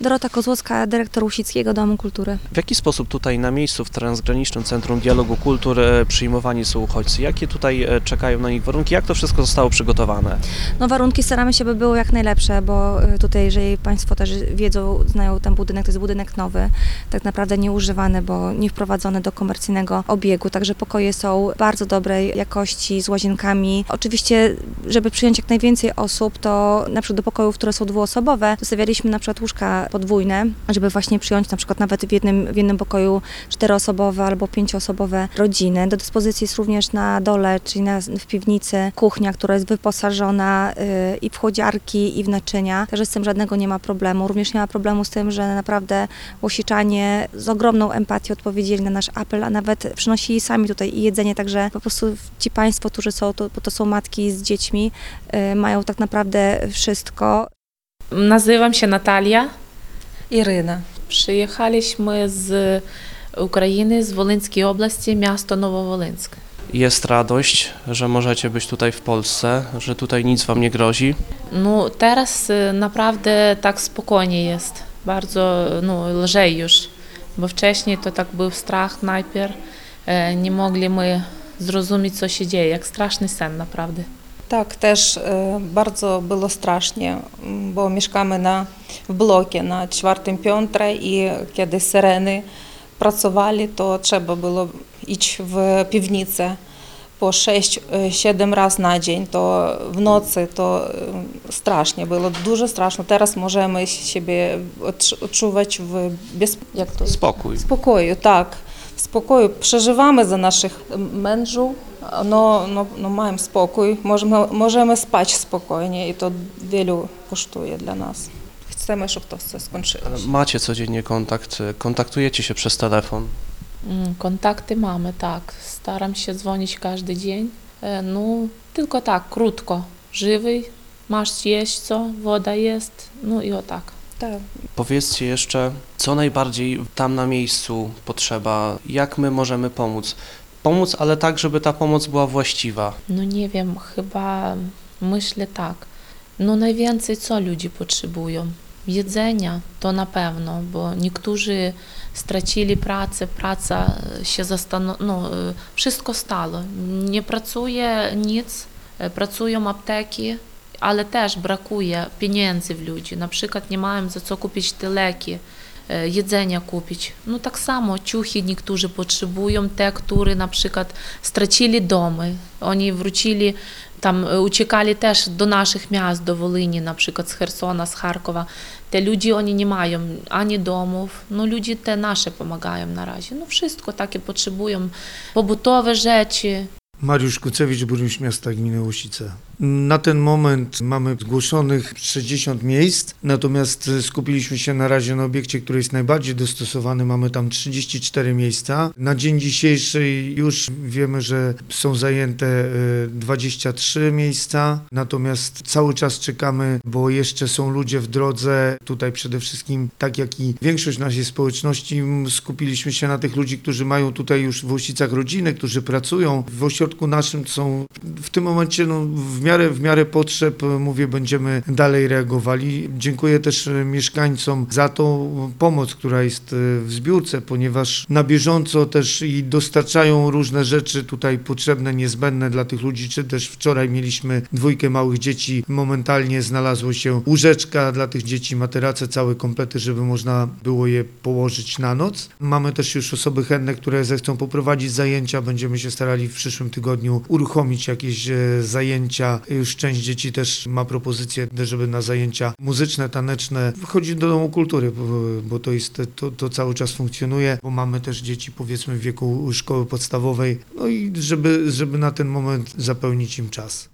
Dorota Kozłowska, dyrektor Łusickiego Domu Kultury. W jaki sposób tutaj na miejscu w Transgranicznym Centrum Dialogu Kultur e, przyjmowani są uchodźcy? Jakie tutaj e, czekają na nich warunki? Jak to wszystko zostało przygotowane? No warunki staramy się, by były jak najlepsze, bo y, tutaj, jeżeli Państwo też wiedzą, znają ten budynek, to jest budynek nowy, tak naprawdę nieużywany, bo nie wprowadzony do komercyjnego obiegu, także pokoje są bardzo dobrej jakości, z łazienkami. Oczywiście, żeby przyjąć jak najwięcej osób, to na przykład do pokojów, które są dwuosobowe, zostawialiśmy na przykład łóżka podwójne, żeby właśnie przyjąć na przykład nawet w jednym, w jednym pokoju czteroosobowe albo pięcioosobowe rodziny. Do dyspozycji jest również na dole, czyli na, w piwnicy, kuchnia, która jest wyposażona y, i w chłodziarki, i w naczynia, także z tym żadnego nie ma problemu. Również nie ma problemu z tym, że naprawdę Łosiczanie z ogromną empatią odpowiedzieli na nasz apel, a nawet przynosili sami tutaj i jedzenie, także po prostu ci Państwo, którzy są, to, bo to są matki z dziećmi, y, mają tak naprawdę wszystko. Nazywam się Natalia. Ірина. Przyjechaliśmy z України, z Волинської області, miasto Нововолинськ. Jest radość, że możecie być tutaj w Polsce, że tutaj nic wam nie grozi. Ну, teraz y, naprawdę tak spokojnie jest. Bardzo no, lżej już. Bo wcześniej to tak był strach najpierw. E, Nie mogliśmy zrozumieć, co się dzieje. Jak straszny sen, naprawdę. Так, теж е, bardzo було страшно, м, бо мішками на в блокі на czwartym piętrze і kiedy syreny pracowali, to trzeba było iść w piwnicę po 6-7 razy na dzień, to w nocy to e, strasznie było, дуже страшно. Teraz możemy siebie odczu- odczuwać w bez, jak to Spokój. Спокою, так. Спокою. Przeżywamy za naszych mężów, no, no, no mają spokój, możemy, możemy spać spokojnie i to wielu kosztuje dla nas. Chcemy, żeby to все skończyło. Ale macie codziennie kontakt, e, kontaktujecie się przez telefon. М, Kontakty mamy, tak. Staram się dzwonić każdy dzień. E, No, tylko tak, krótko. Żywy, masz jeść co, woda jest, no i o tak. Так. Powiedzcie jeszcze, co najbardziej tam na miejscu potrzeba, jak my możemy pomóc. Pomóc, ale tak, żeby ta pomoc była właściwa. No nie wiem, chyba myślę tak. No najwięcej co ludzie potrzebują? Jedzenia to na pewno, bo niektórzy stracili pracę, praca się zastanowiła, no e, wszystko stało. Nie pracuje nic, e, pracują apteki, ale też brakuje pieniędzy w ludzi. Na przykład nie mają za co kupić te leki, e, E, jedzenia kupić. No tak samo ciuchy niektórzy potrzebują, te, które na przykład stracili domy, oni wrócili tam e, uciekali też do naszych miast, do Wolini, na przykład z Chersona, z Charkowa. Te ludzie, oni nie mają ani domów, no ludzie te nasze pomagają na razie. No wszystko takie potrzebują, pobutowe rzeczy, Mariusz Kucewicz, burmistrz miasta gminy Łosice. Na ten moment mamy zgłoszonych 60 miejsc, natomiast skupiliśmy się na razie na obiekcie, który jest najbardziej dostosowany. Mamy tam 34 miejsca. Na dzień dzisiejszy już wiemy, że są zajęte e, 23 miejsca, natomiast cały czas czekamy, bo jeszcze są ludzie w drodze. Tutaj przede wszystkim, tak jak i większość naszej społeczności, skupiliśmy się na tych ludzi, którzy mają tutaj już w Łosicach rodziny, którzy pracują. W ośrodku naszym są w tym momencie no, w, miarę, w miarę potrzeb, e, mówię, będziemy dalej reagowali. Dziękuję też e, mieszkańcom za tą pomoc, która jest e, w zbiórce, ponieważ na bieżąco też i dostarczają różne rzeczy tutaj potrzebne, niezbędne dla tych ludzi, czy też wczoraj mieliśmy dwójkę małych dzieci, momentalnie znalazło się łóżeczka dla tych dzieci, materace, całe komplety, żeby można było je położyć na noc. Mamy też już osoby chętne, które zechcą poprowadzić zajęcia, będziemy się starali w przyszłym tygodniu uruchomić jakieś e, zajęcia. Już część dzieci też ma propozycję, żeby na zajęcia muzyczne, taneczne wchodzić do domu kultury, bo to jest, to, to cały czas funkcjonuje, bo mamy też dzieci powiedzmy w wieku szkoły podstawowej, no i żeby, żeby na ten moment zapełnić im czas.